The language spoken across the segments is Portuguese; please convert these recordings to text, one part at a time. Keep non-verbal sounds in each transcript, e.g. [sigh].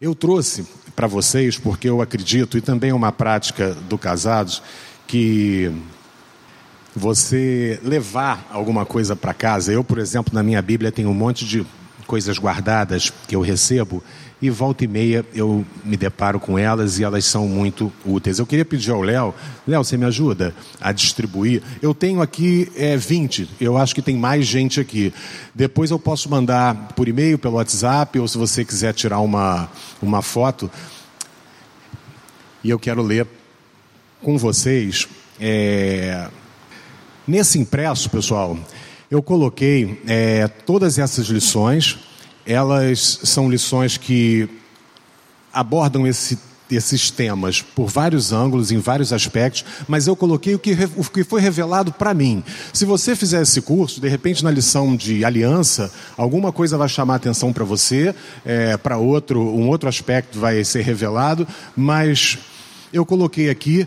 Eu trouxe para vocês, porque eu acredito, e também é uma prática do casados, que você levar alguma coisa para casa. Eu, por exemplo, na minha Bíblia tenho um monte de coisas guardadas que eu recebo e volta e meia eu me deparo com elas e elas são muito úteis. Eu queria pedir ao Léo, Léo, você me ajuda a distribuir? Eu tenho aqui é, 20, eu acho que tem mais gente aqui. Depois eu posso mandar por e-mail, pelo WhatsApp, ou se você quiser tirar uma, uma foto. E eu quero ler com vocês. É... Nesse impresso, pessoal, eu coloquei é, todas essas lições elas são lições que abordam esse, esses temas por vários ângulos, em vários aspectos, mas eu coloquei o que, o que foi revelado para mim. Se você fizer esse curso, de repente na lição de aliança, alguma coisa vai chamar atenção para você, é, para outro, um outro aspecto vai ser revelado, mas eu coloquei aqui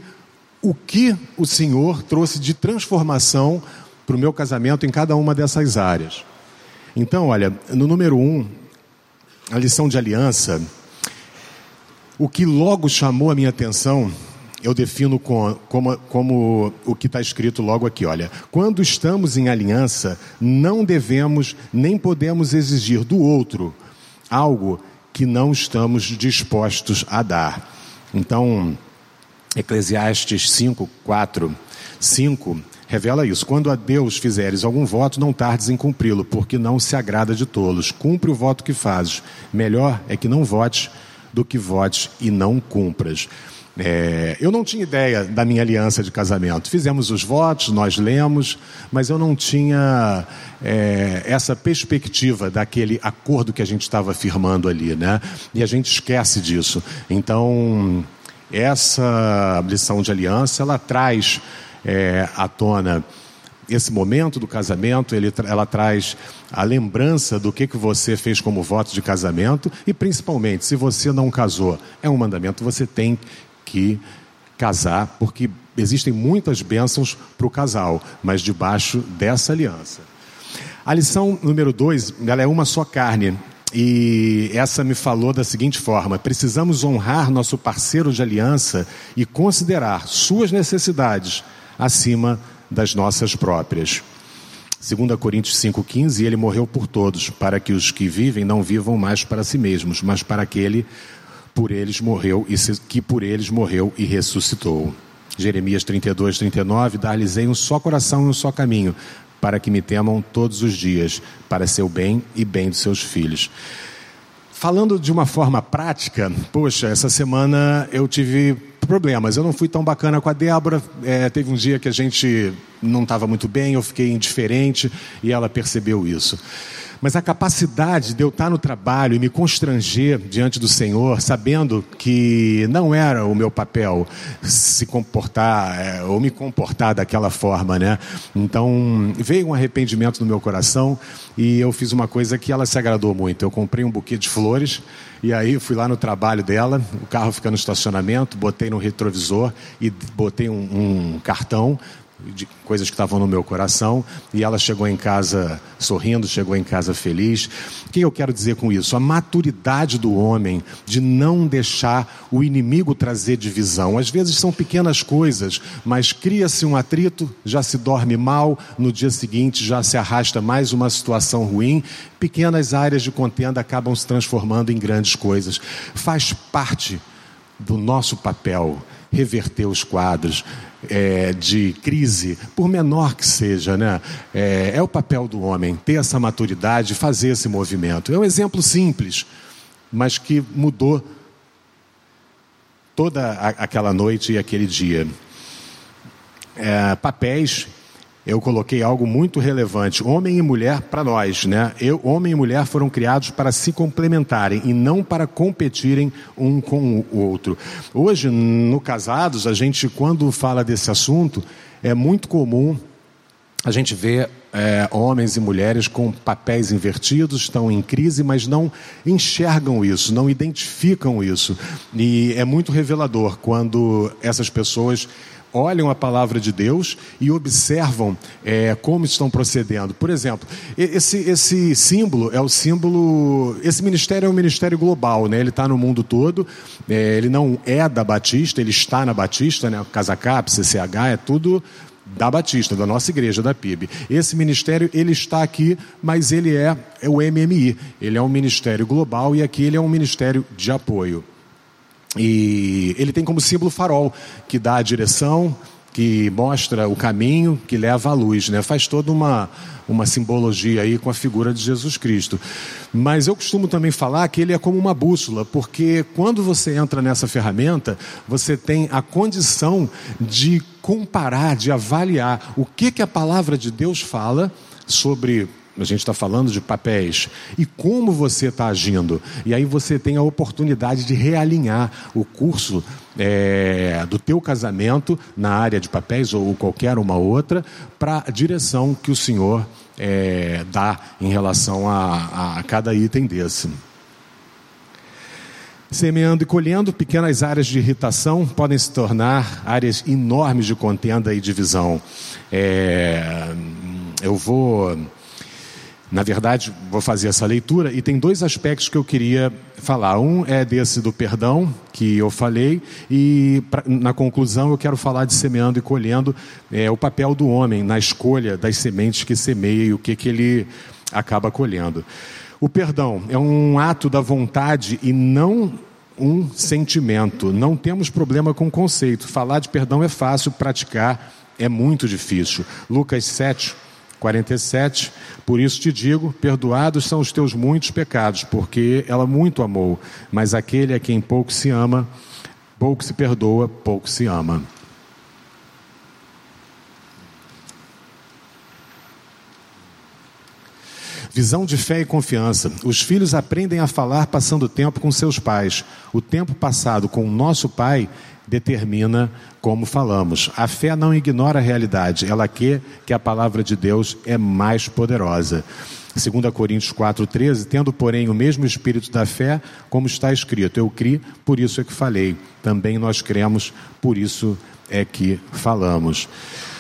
o que o Senhor trouxe de transformação para o meu casamento em cada uma dessas áreas. Então, olha, no número um, a lição de aliança, o que logo chamou a minha atenção, eu defino como, como, como o que está escrito logo aqui, olha. Quando estamos em aliança, não devemos nem podemos exigir do outro algo que não estamos dispostos a dar. Então, Eclesiastes 5, 4, 5 revela isso. Quando a Deus fizeres algum voto, não tardes em cumpri-lo, porque não se agrada de tolos. Cumpre o voto que fazes. Melhor é que não votes do que votes e não cumpras. É, eu não tinha ideia da minha aliança de casamento. Fizemos os votos, nós lemos, mas eu não tinha é, essa perspectiva daquele acordo que a gente estava firmando ali, né? E a gente esquece disso. Então, essa lição de aliança, ela traz é, à tona esse momento do casamento, ele, ela traz a lembrança do que, que você fez como voto de casamento e, principalmente, se você não casou, é um mandamento, você tem que casar, porque existem muitas bênçãos para o casal, mas debaixo dessa aliança. A lição número dois, ela é uma só carne. E essa me falou da seguinte forma: precisamos honrar nosso parceiro de aliança e considerar suas necessidades acima das nossas próprias. 2 Coríntios 5,15, ele morreu por todos, para que os que vivem não vivam mais para si mesmos, mas para aquele por eles morreu e que por eles morreu e ressuscitou. Jeremias 32, 39, dar-lhes-ei um só coração e um só caminho, para que me temam todos os dias, para seu bem e bem dos seus filhos. Falando de uma forma prática, poxa, essa semana eu tive problemas. Eu não fui tão bacana com a Débora. É, teve um dia que a gente não estava muito bem, eu fiquei indiferente e ela percebeu isso. Mas a capacidade de eu estar no trabalho e me constranger diante do Senhor, sabendo que não era o meu papel se comportar é, ou me comportar daquela forma, né? Então veio um arrependimento no meu coração e eu fiz uma coisa que ela se agradou muito. Eu comprei um buquê de flores e aí fui lá no trabalho dela, o carro fica no estacionamento, botei no retrovisor e botei um, um cartão de coisas que estavam no meu coração, e ela chegou em casa sorrindo, chegou em casa feliz. O que eu quero dizer com isso? A maturidade do homem de não deixar o inimigo trazer divisão. Às vezes são pequenas coisas, mas cria-se um atrito, já se dorme mal, no dia seguinte já se arrasta mais uma situação ruim. Pequenas áreas de contenda acabam se transformando em grandes coisas. Faz parte do nosso papel reverter os quadros, é, de crise, por menor que seja, né? É, é o papel do homem ter essa maturidade, fazer esse movimento. É um exemplo simples, mas que mudou toda a, aquela noite e aquele dia. É, papéis eu coloquei algo muito relevante. Homem e mulher para nós, né? Eu, homem e mulher foram criados para se complementarem e não para competirem um com o outro. Hoje, no Casados, a gente, quando fala desse assunto, é muito comum a gente ver é, homens e mulheres com papéis invertidos, estão em crise, mas não enxergam isso, não identificam isso. E é muito revelador quando essas pessoas olham a palavra de Deus e observam é, como estão procedendo. Por exemplo, esse, esse símbolo é o símbolo. Esse ministério é um ministério global, né? ele está no mundo todo, é, ele não é da Batista, ele está na Batista, né? Casa Cap, CCH, é tudo da Batista, da nossa igreja, da PIB. Esse ministério, ele está aqui, mas ele é, é o MMI. Ele é um ministério global e aqui ele é um ministério de apoio. E ele tem como símbolo farol, que dá a direção, que mostra o caminho, que leva à luz, né? Faz toda uma, uma simbologia aí com a figura de Jesus Cristo. Mas eu costumo também falar que ele é como uma bússola, porque quando você entra nessa ferramenta, você tem a condição de comparar, de avaliar o que, que a palavra de Deus fala sobre a gente está falando de papéis. E como você está agindo? E aí você tem a oportunidade de realinhar o curso é, do teu casamento na área de papéis ou qualquer uma outra para a direção que o Senhor é, dá em relação a, a cada item desse. Semeando e colhendo, pequenas áreas de irritação podem se tornar áreas enormes de contenda e divisão. É, eu vou na verdade, vou fazer essa leitura e tem dois aspectos que eu queria falar. Um é desse do perdão, que eu falei, e pra, na conclusão eu quero falar de semeando e colhendo é, o papel do homem na escolha das sementes que semeia e o que, que ele acaba colhendo. O perdão é um ato da vontade e não um sentimento. Não temos problema com o conceito. Falar de perdão é fácil, praticar é muito difícil. Lucas 7, 47. Por isso te digo: perdoados são os teus muitos pecados, porque ela muito amou. Mas aquele a quem pouco se ama, pouco se perdoa, pouco se ama. Visão de fé e confiança. Os filhos aprendem a falar passando tempo com seus pais. O tempo passado com o nosso pai determina como falamos. A fé não ignora a realidade, ela quer que a palavra de Deus é mais poderosa. 2 Coríntios 4,13, tendo, porém, o mesmo espírito da fé, como está escrito, eu criei, por isso é que falei. Também nós cremos, por isso é que falamos.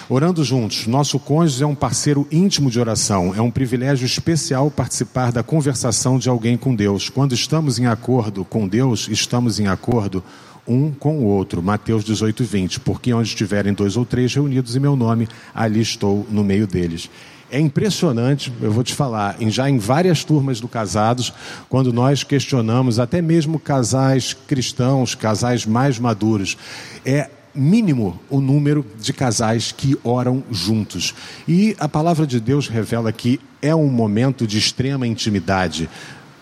Orando juntos, nosso cônjuge é um parceiro íntimo de oração. É um privilégio especial participar da conversação de alguém com Deus. Quando estamos em acordo com Deus, estamos em acordo um com o outro. Mateus 18, 20. Porque onde estiverem dois ou três reunidos em meu nome, ali estou no meio deles. É impressionante, eu vou te falar, já em várias turmas do Casados, quando nós questionamos, até mesmo casais cristãos, casais mais maduros, é mínimo o número de casais que oram juntos. E a palavra de Deus revela que é um momento de extrema intimidade.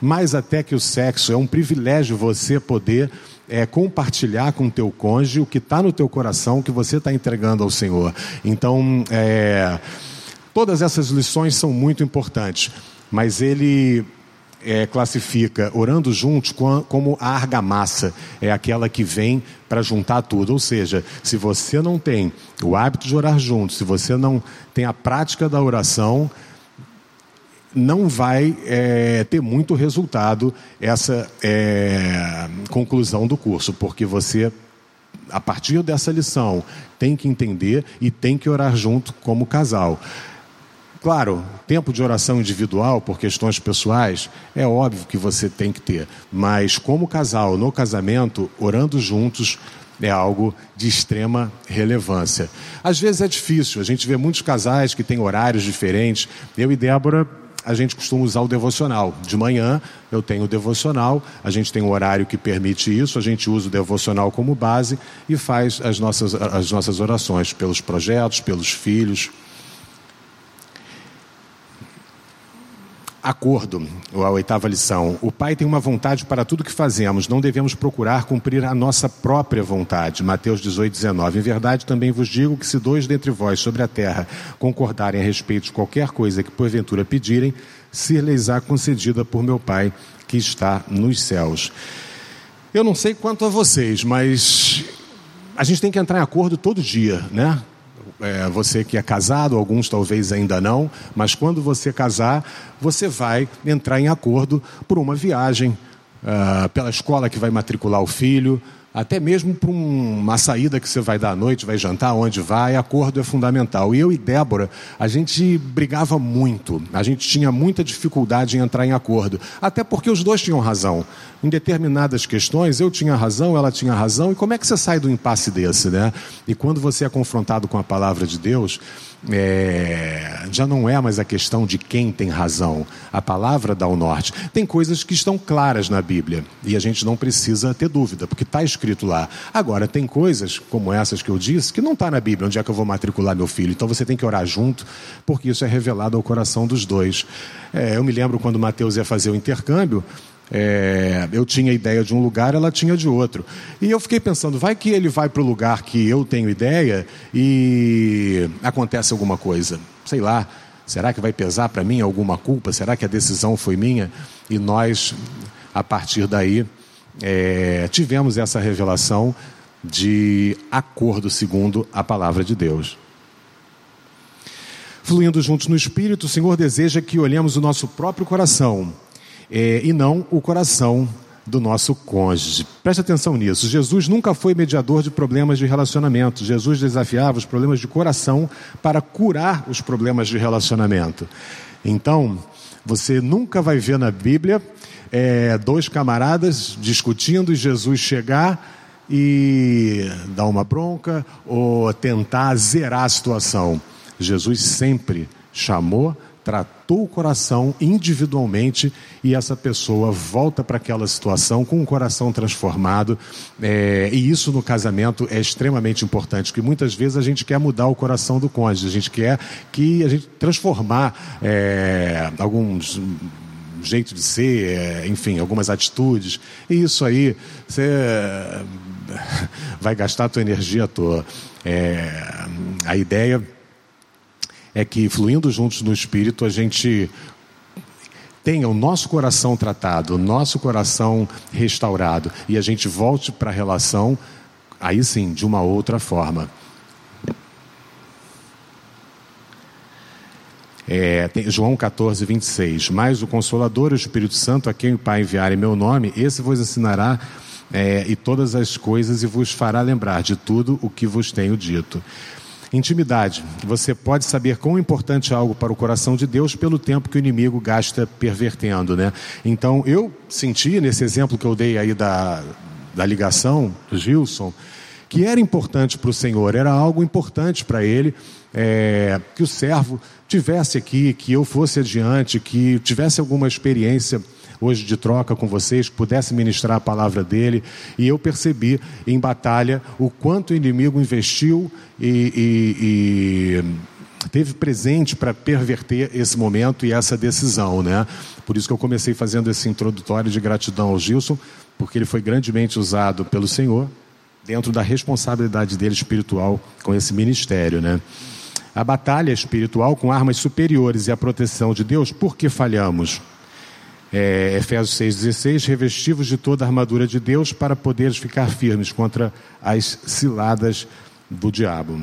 Mais até que o sexo, é um privilégio você poder é, compartilhar com o teu cônjuge o que está no teu coração, o que você está entregando ao Senhor. Então, é, todas essas lições são muito importantes, mas ele é, classifica orando juntos como a argamassa, é aquela que vem para juntar tudo. Ou seja, se você não tem o hábito de orar juntos, se você não tem a prática da oração, não vai é, ter muito resultado essa é, conclusão do curso, porque você, a partir dessa lição, tem que entender e tem que orar junto como casal. Claro, tempo de oração individual por questões pessoais é óbvio que você tem que ter, mas como casal, no casamento, orando juntos, é algo de extrema relevância. Às vezes é difícil, a gente vê muitos casais que têm horários diferentes. Eu e Débora a gente costuma usar o devocional. De manhã eu tenho o devocional, a gente tem um horário que permite isso, a gente usa o devocional como base e faz as nossas, as nossas orações pelos projetos, pelos filhos. Acordo, a oitava lição. O Pai tem uma vontade para tudo que fazemos, não devemos procurar cumprir a nossa própria vontade. Mateus 18, 19. Em verdade, também vos digo que se dois dentre vós sobre a terra concordarem a respeito de qualquer coisa que porventura pedirem, ser-lhes-á concedida por meu Pai que está nos céus. Eu não sei quanto a vocês, mas a gente tem que entrar em acordo todo dia, né? É, você que é casado, alguns talvez ainda não, mas quando você casar, você vai entrar em acordo por uma viagem, uh, pela escola que vai matricular o filho, até mesmo para uma saída que você vai dar à noite, vai jantar, onde vai, acordo é fundamental. E eu e Débora, a gente brigava muito, a gente tinha muita dificuldade em entrar em acordo, até porque os dois tinham razão. Em determinadas questões, eu tinha razão, ela tinha razão, e como é que você sai do impasse desse, né? E quando você é confrontado com a palavra de Deus, é, já não é mais a questão de quem tem razão. A palavra dá o norte. Tem coisas que estão claras na Bíblia e a gente não precisa ter dúvida, porque está escrito lá. Agora, tem coisas, como essas que eu disse, que não está na Bíblia. Onde é que eu vou matricular meu filho? Então você tem que orar junto, porque isso é revelado ao coração dos dois. É, eu me lembro quando Mateus ia fazer o intercâmbio, é, eu tinha ideia de um lugar, ela tinha de outro. E eu fiquei pensando, vai que ele vai para o lugar que eu tenho ideia e acontece alguma coisa. Sei lá, será que vai pesar para mim alguma culpa? Será que a decisão foi minha? E nós, a partir daí, é, tivemos essa revelação de acordo segundo a palavra de Deus. Fluindo juntos no Espírito, o Senhor deseja que olhemos o nosso próprio coração é, e não o coração do nosso cônjuge. Preste atenção nisso. Jesus nunca foi mediador de problemas de relacionamento. Jesus desafiava os problemas de coração para curar os problemas de relacionamento. Então, você nunca vai ver na Bíblia é, dois camaradas discutindo e Jesus chegar e dar uma bronca ou tentar zerar a situação. Jesus sempre chamou tratou o coração individualmente e essa pessoa volta para aquela situação com o coração transformado. É, e isso no casamento é extremamente importante, porque muitas vezes a gente quer mudar o coração do cônjuge, a gente quer que a gente transformar é, alguns jeito de ser, é, enfim, algumas atitudes. E isso aí, você vai gastar a tua energia à toa. É, a ideia é que, fluindo juntos no Espírito, a gente tenha o nosso coração tratado, o nosso coração restaurado e a gente volte para a relação, aí sim, de uma outra forma. É, tem, João 14, 26. Mas o Consolador, o Espírito Santo, a quem o Pai enviar em meu nome, esse vos ensinará é, e todas as coisas e vos fará lembrar de tudo o que vos tenho dito. Intimidade. Você pode saber quão importante é algo para o coração de Deus pelo tempo que o inimigo gasta pervertendo, né? Então, eu senti nesse exemplo que eu dei aí da, da ligação do Gilson, que era importante para o Senhor, era algo importante para ele, é, que o servo tivesse aqui, que eu fosse adiante, que tivesse alguma experiência hoje de troca com vocês, que pudesse ministrar a palavra dele. E eu percebi em batalha o quanto o inimigo investiu e, e, e teve presente para perverter esse momento e essa decisão, né? Por isso que eu comecei fazendo esse introdutório de gratidão ao Gilson, porque ele foi grandemente usado pelo Senhor dentro da responsabilidade dele espiritual com esse ministério, né? A batalha espiritual com armas superiores e a proteção de Deus, por que falhamos? É, Efésios 6,16, revestivos de toda a armadura de Deus para poderes ficar firmes contra as ciladas do diabo.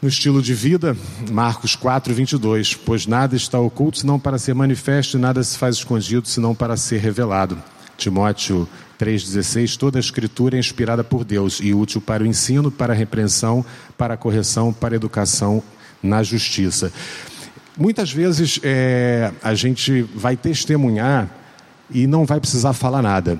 No estilo de vida, Marcos 4, 22, pois nada está oculto senão para ser manifesto e nada se faz escondido senão para ser revelado. Timóteo 3,16, toda a escritura é inspirada por Deus e útil para o ensino, para a repreensão, para a correção, para a educação na justiça. Muitas vezes é, a gente vai testemunhar e não vai precisar falar nada.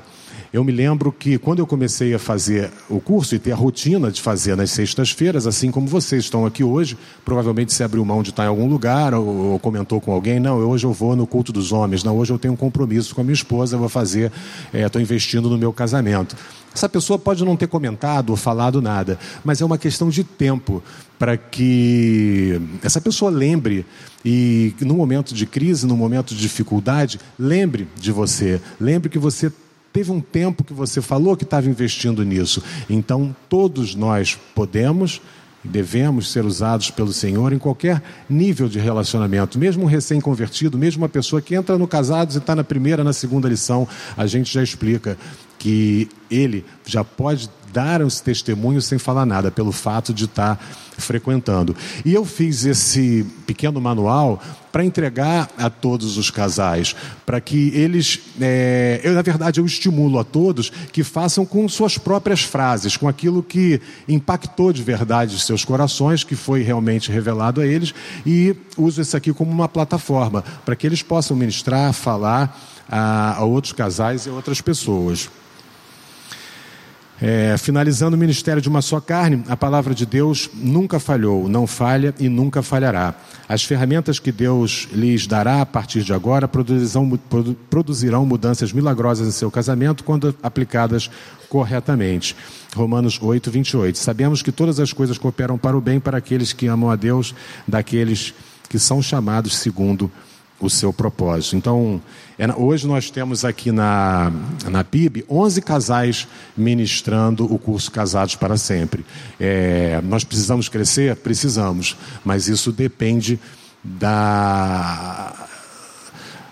Eu me lembro que quando eu comecei a fazer o curso e ter a rotina de fazer nas sextas-feiras, assim como vocês estão aqui hoje, provavelmente se abriu mão de estar em algum lugar ou, ou, comentou com alguém, não, hoje eu vou no culto dos homens, não, hoje eu tenho um compromisso com a minha esposa, vou fazer, estou é, investindo no meu casamento. Essa pessoa pode não ter comentado ou falado nada, mas é uma questão de tempo para que essa pessoa lembre e no momento de crise, no momento de dificuldade, lembre de você, lembre que você teve um tempo que você falou que estava investindo nisso. Então, todos nós podemos e devemos ser usados pelo Senhor em qualquer nível de relacionamento, mesmo um recém-convertido, mesmo uma pessoa que entra no casados e está na primeira, na segunda lição, a gente já explica que ele já pode dar esse testemunho sem falar nada, pelo fato de estar frequentando. E eu fiz esse pequeno manual para entregar a todos os casais, para que eles, é, eu na verdade eu estimulo a todos que façam com suas próprias frases, com aquilo que impactou de verdade seus corações, que foi realmente revelado a eles, e uso isso aqui como uma plataforma para que eles possam ministrar, falar a, a outros casais e outras pessoas. É, finalizando o ministério de uma só carne, a palavra de Deus nunca falhou, não falha e nunca falhará. As ferramentas que Deus lhes dará a partir de agora produzirão, produzirão mudanças milagrosas em seu casamento quando aplicadas corretamente. Romanos 8, 28. Sabemos que todas as coisas cooperam para o bem para aqueles que amam a Deus, daqueles que são chamados segundo o seu propósito. Então, é, hoje nós temos aqui na, na PIB 11 casais ministrando o curso Casados para Sempre. É, nós precisamos crescer? Precisamos, mas isso depende da,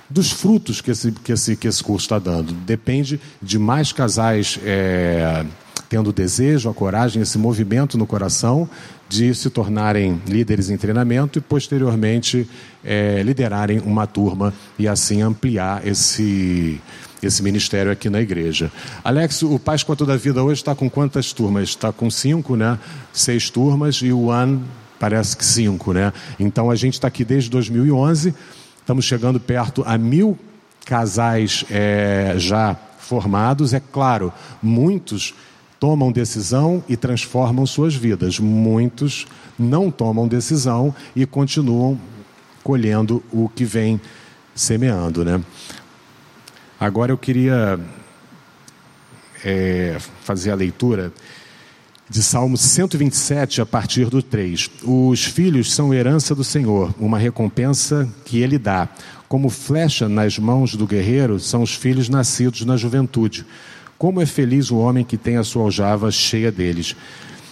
dos frutos que esse, que esse, que esse curso está dando. Depende de mais casais. É, tendo o desejo, a coragem, esse movimento no coração de se tornarem líderes em treinamento e, posteriormente, é, liderarem uma turma e assim ampliar esse, esse ministério aqui na igreja. Alex, o Páscoa Toda a Vida hoje está com quantas turmas? Está com cinco, né? Seis turmas e o ano parece que cinco, né? Então a gente está aqui desde 2011, estamos chegando perto a mil casais é, já formados. É claro, muitos tomam decisão e transformam suas vidas. Muitos não tomam decisão e continuam colhendo o que vem semeando, né? Agora eu queria é, fazer a leitura de Salmo 127, a partir do 3. Os filhos são herança do Senhor, uma recompensa que ele dá. Como flecha nas mãos do guerreiro, são os filhos nascidos na juventude. Como é feliz o homem que tem a sua aljava cheia deles.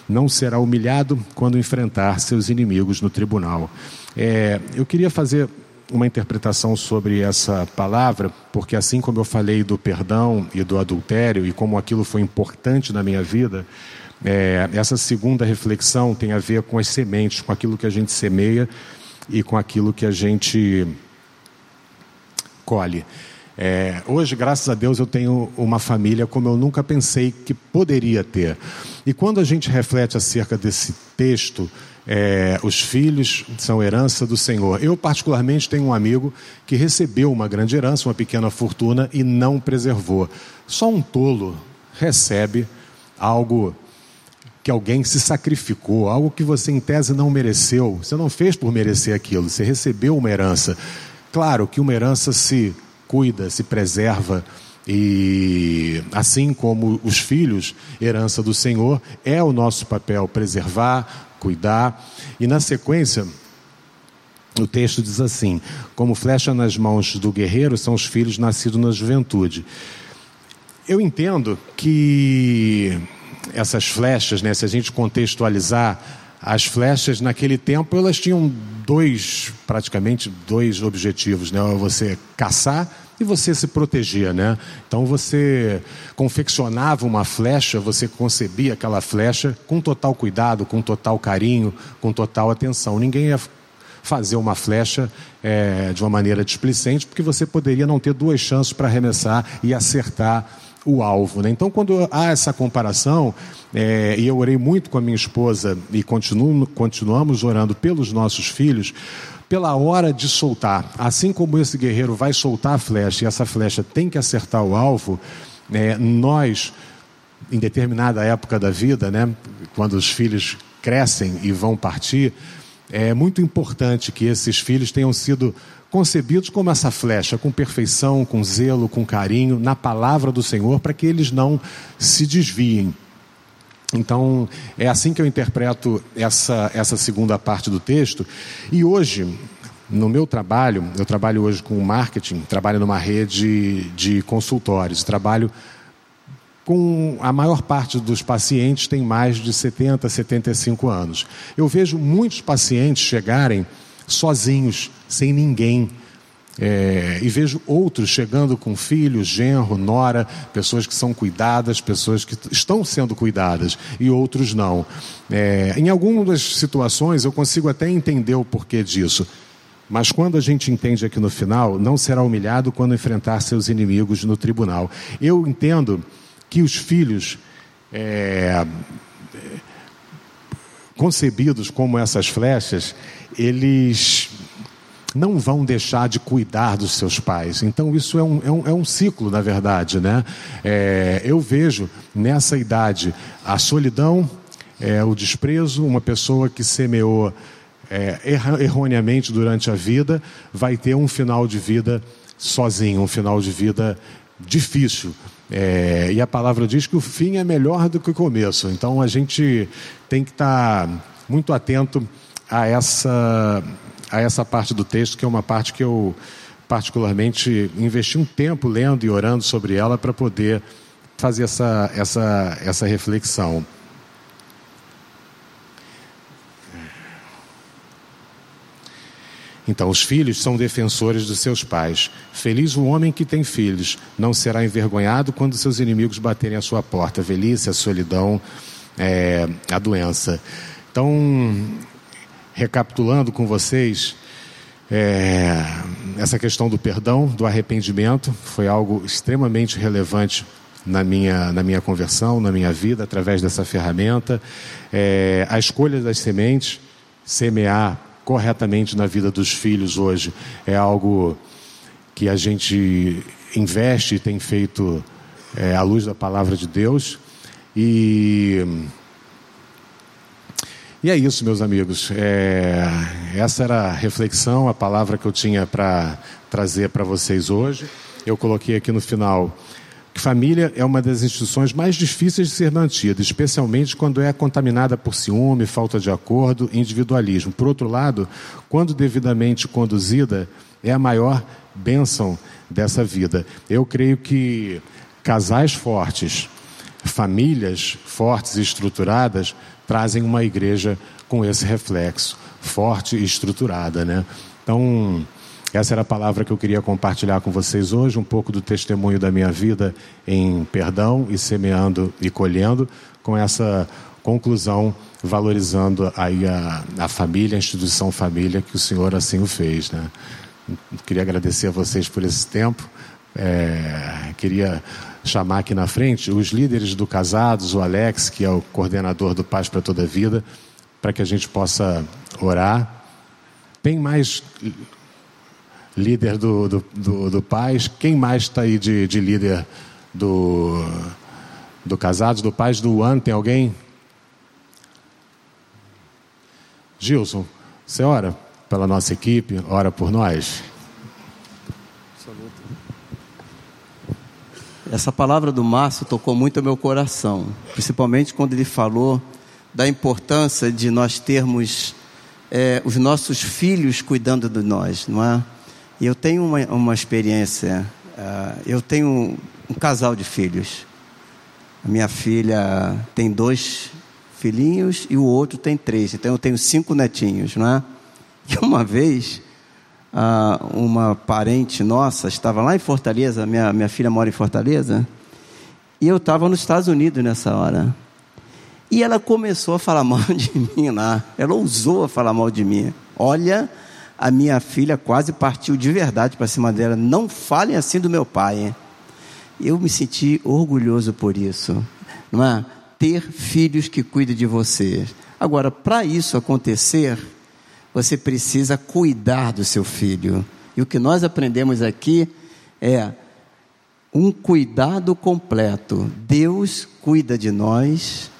Não será humilhado quando enfrentar seus inimigos no tribunal. É, eu queria fazer uma interpretação sobre essa palavra, porque assim como eu falei do perdão e do adultério e como aquilo foi importante na minha vida, é, essa segunda reflexão tem a ver com as sementes, com aquilo que a gente semeia e com aquilo que a gente colhe. É, hoje, graças a Deus, eu tenho uma família como eu nunca pensei que poderia ter. E quando a gente reflete acerca desse texto, é, os filhos são herança do Senhor. Eu, particularmente, tenho um amigo que recebeu uma grande herança, uma pequena fortuna e não preservou. Só um tolo recebe algo que alguém se sacrificou, algo que você, em tese, não mereceu. Você não fez por merecer aquilo, você recebeu uma herança. Claro que uma herança se cuida, se preserva. E assim como os filhos, herança do Senhor, é o nosso papel preservar, cuidar. E na sequência, o texto diz assim: Como flecha nas mãos do guerreiro são os filhos nascidos na juventude. Eu entendo que essas flechas, né, se a gente contextualizar, as flechas naquele tempo elas tinham dois, praticamente dois objetivos, né? Você caçar e você se protegia, né? Então você confeccionava uma flecha, você concebia aquela flecha com total cuidado, com total carinho, com total atenção. Ninguém ia fazer uma flecha é, de uma maneira displicente, porque você poderia não ter duas chances para arremessar e acertar o alvo. Né? Então, quando há essa comparação, é, e eu orei muito com a minha esposa e continuo, continuamos orando pelos nossos filhos, pela hora de soltar. Assim como esse guerreiro vai soltar a flecha e essa flecha tem que acertar o alvo, é, nós, em determinada época da vida, né, quando os filhos crescem e vão partir, é muito importante que esses filhos tenham sido concebidos como essa flecha, com perfeição, com zelo, com carinho, na palavra do Senhor, para que eles não se desviem. Então, é assim que eu interpreto essa, essa segunda parte do texto. E hoje, no meu trabalho, eu trabalho hoje com marketing, trabalho numa rede de consultórios, trabalho com a maior parte dos pacientes tem mais de 70, 75 anos. Eu vejo muitos pacientes chegarem sozinhos, sem ninguém É, e vejo outros chegando com filhos, genro, nora, pessoas que são cuidadas, pessoas que estão sendo cuidadas e outros não. É, em algumas situações eu consigo até entender o porquê disso. Mas quando a gente entende aqui no final, não será humilhado quando enfrentar seus inimigos no tribunal. Eu entendo que os filhos é, concebidos como essas flechas, eles não vão deixar de cuidar dos seus pais. Então, isso é um, é um, é um ciclo, na verdade. Né? É, eu vejo nessa idade a solidão, é, o desprezo, uma pessoa que semeou é, erroneamente durante a vida, vai ter um final de vida sozinho, um final de vida difícil. É, e a palavra diz que o fim é melhor do que o começo. Então a gente tem que estar muito atento a essa a essa parte do texto, que é uma parte que eu particularmente investi um tempo lendo e orando sobre ela para poder fazer essa, essa, essa reflexão. Então, os filhos são defensores dos seus pais. Feliz o homem que tem filhos, não será envergonhado quando seus inimigos baterem à sua porta. Velhice, a solidão, é, a doença. Então, recapitulando com vocês, é, essa questão do perdão, do arrependimento, foi algo extremamente relevante na minha, na minha conversão, na minha vida, através dessa ferramenta. É, a escolha das sementes, semear corretamente na vida dos filhos hoje, é algo que a gente investe e tem feito é, à luz da palavra de Deus. E e é isso, meus amigos. É, essa era a reflexão, a palavra que eu tinha para trazer para vocês hoje. Eu coloquei aqui no final família é uma das instituições mais difíceis de ser mantida, especialmente quando é contaminada por ciúme, falta de acordo, individualismo. Por outro lado, quando devidamente conduzida, é a maior bênção dessa vida. Eu creio que casais fortes, famílias fortes e estruturadas trazem uma igreja com esse reflexo, forte e estruturada, né? Então, essa era a palavra que eu queria compartilhar com vocês hoje, um pouco do testemunho da minha vida em perdão e semeando e colhendo, com essa conclusão valorizando aí a, a família, a instituição família, que o Senhor assim o fez, né? Queria agradecer a vocês por esse tempo. É, queria chamar aqui na frente os líderes do Casados, o Alex, que é o coordenador do Paz para Toda a Vida, para que a gente possa orar. Tem mais líder do, do, do, do Paz? Quem mais está aí de, de líder do, do Casados, do Paz, do One? Tem alguém? Gilson, você ora pela nossa equipe, ora por nós. Essa palavra do Márcio tocou muito o meu coração, principalmente quando ele falou da importância de nós termos é, os nossos filhos cuidando de nós, não é? Eu tenho uma, uma experiência, uh, eu tenho um casal de filhos. A minha filha tem dois filhinhos e o outro tem três, então eu tenho cinco netinhos, não é? E uma vez ah, uma parente nossa estava lá em Fortaleza, minha, minha filha mora em Fortaleza, e eu estava nos Estados Unidos nessa hora. E ela começou a falar [laughs] mal de mim lá. Ela ousou a falar mal de mim. Olha, a minha filha quase partiu de verdade para cima dela. Não falem assim do meu pai. Eu me senti orgulhoso por isso. Não é? Ter filhos que cuidem de você. Agora, para isso acontecer, você precisa cuidar do seu filho. E o que nós aprendemos aqui é um cuidado completo. Deus cuida de nós,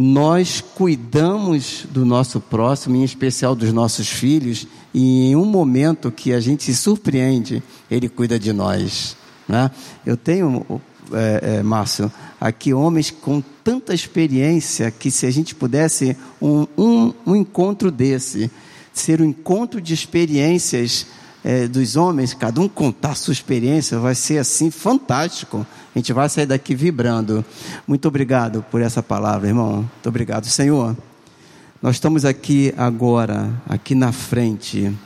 nós cuidamos do nosso próximo, em especial dos nossos filhos, e em um momento que a gente se surpreende, Ele cuida de nós. Né? Eu tenho, é, é, Márcio, aqui homens com tanta experiência que se a gente pudesse um, um, um encontro desse, ser um encontro de experiências é, dos homens, cada um contar sua experiência, vai ser assim fantástico. Gente vai sair daqui vibrando. Muito obrigado por essa palavra, irmão. Muito obrigado, Senhor. Nós estamos aqui agora, aqui na frente,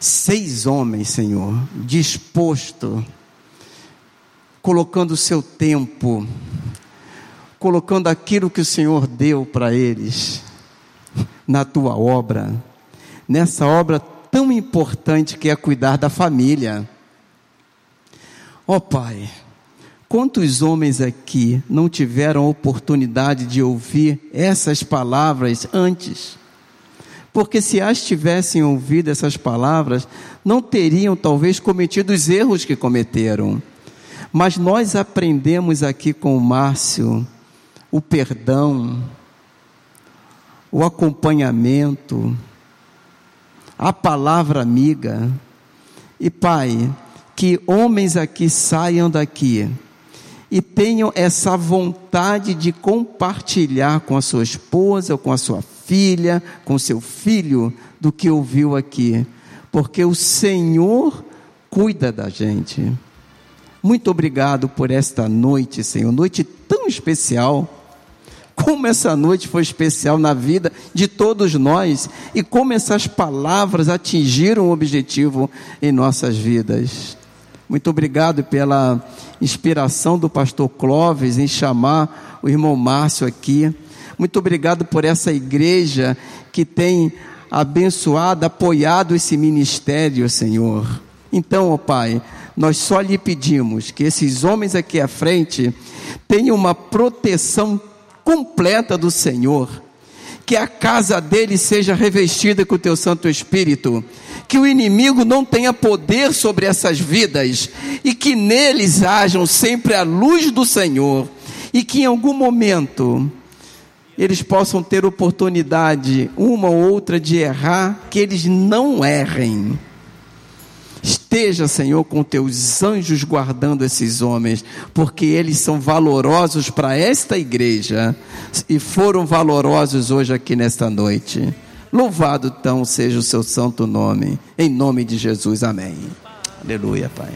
seis homens, Senhor, disposto, colocando o seu tempo, colocando aquilo que o Senhor deu para eles na tua obra, nessa obra tão importante que é cuidar da família. Ó oh, Pai, quantos homens aqui não tiveram oportunidade de ouvir essas palavras antes? Porque se as tivessem ouvido essas palavras, não teriam talvez cometido os erros que cometeram. Mas nós aprendemos aqui com o Márcio o perdão, o acompanhamento, a palavra amiga. E Pai, que homens aqui saiam daqui e tenham essa vontade de compartilhar com a sua esposa, com a sua filha, com seu filho, do que ouviu aqui, porque o Senhor cuida da gente. Muito obrigado por esta noite, Senhor, noite tão especial. Como essa noite foi especial na vida de todos nós e como essas palavras atingiram o objetivo em nossas vidas. Muito obrigado pela inspiração do pastor Clóvis em chamar o irmão Márcio aqui. Muito obrigado por essa igreja que tem abençoado, apoiado esse ministério, Senhor. Então, ó Pai, nós só lhe pedimos que esses homens aqui à frente tenham uma proteção completa do Senhor, que a casa deles seja revestida com o teu Santo Espírito, que o inimigo não tenha poder sobre essas vidas e que neles hajam sempre a luz do Senhor e que em algum momento eles possam ter oportunidade, uma ou outra, de errar, que eles não errem. Esteja, Senhor, com teus anjos guardando esses homens, porque eles são valorosos para esta igreja e foram valorosos hoje aqui nesta noite. Louvado então seja o seu santo nome, em nome de Jesus, amém. Aleluia, Pai.